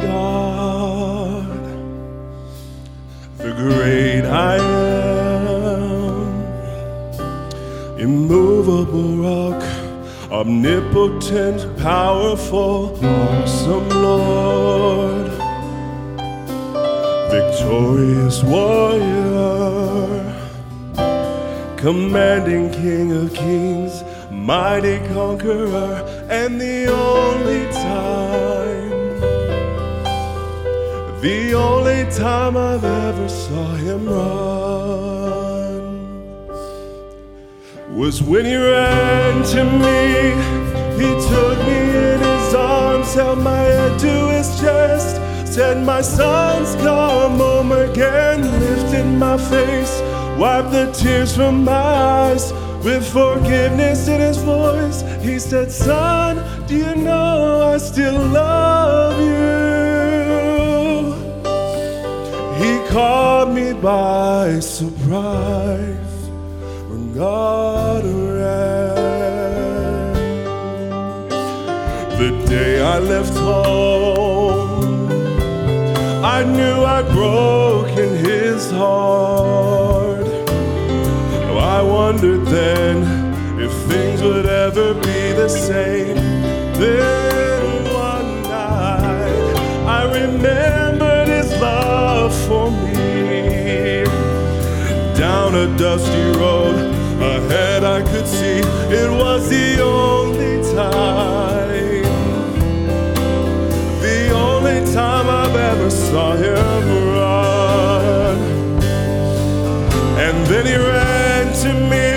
God, the great I am, immovable rock, omnipotent, powerful, awesome Lord, victorious warrior, commanding King of Kings, mighty conqueror, and the only time. The only time I've ever saw him run was when he ran to me. He took me in his arms, held my head to his chest, said, My son's come home again, lifted my face, wiped the tears from my eyes. With forgiveness in his voice, he said, Son, do you know I still love you? Caught me by surprise when God ran. The day I left home, I knew I'd broken his heart. I wondered then if things would ever be the same. Then one night I remembered A dusty road ahead I could see it was the only time. The only time I've ever saw him run. And then he ran to me.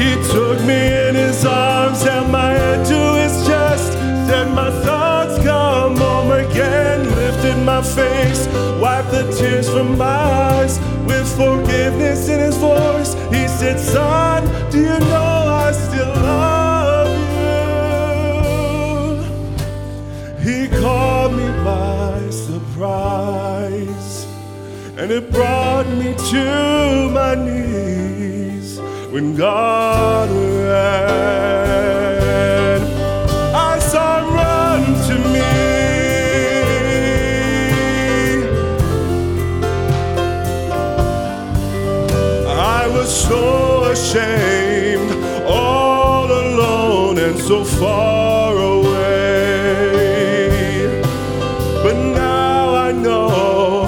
He took me in his arms, and my head to his chest, said, My thoughts come home again, lifted my face, wiped the tears from my eyes. With forgiveness in his voice, he said, Son, do you know I still love you? He caught me by surprise and it brought me to my knees when God ran. Ashamed, all alone and so far away. But now I know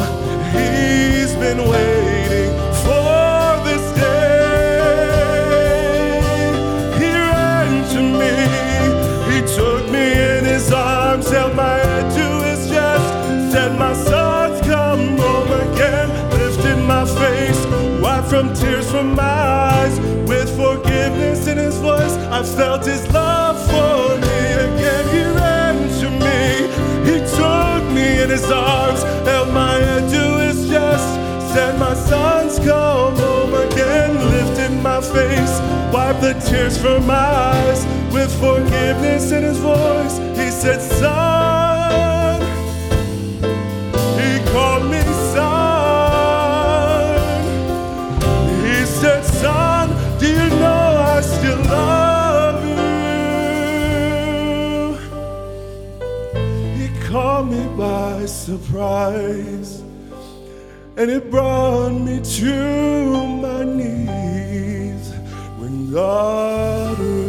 he's been waiting for this day. He ran to me, he took me in his arms, held my head to his chest, said, My son's come home again, lifted my face, wiped from tears from my eyes, forgiveness in his voice. I've felt his love for me again. He ran to me, he took me in his arms, held my head to his chest, said, My son's come home again, lifted my face, wiped the tears from my eyes, with forgiveness in his voice. He said, Son, surprise, and it brought me to my knees when God.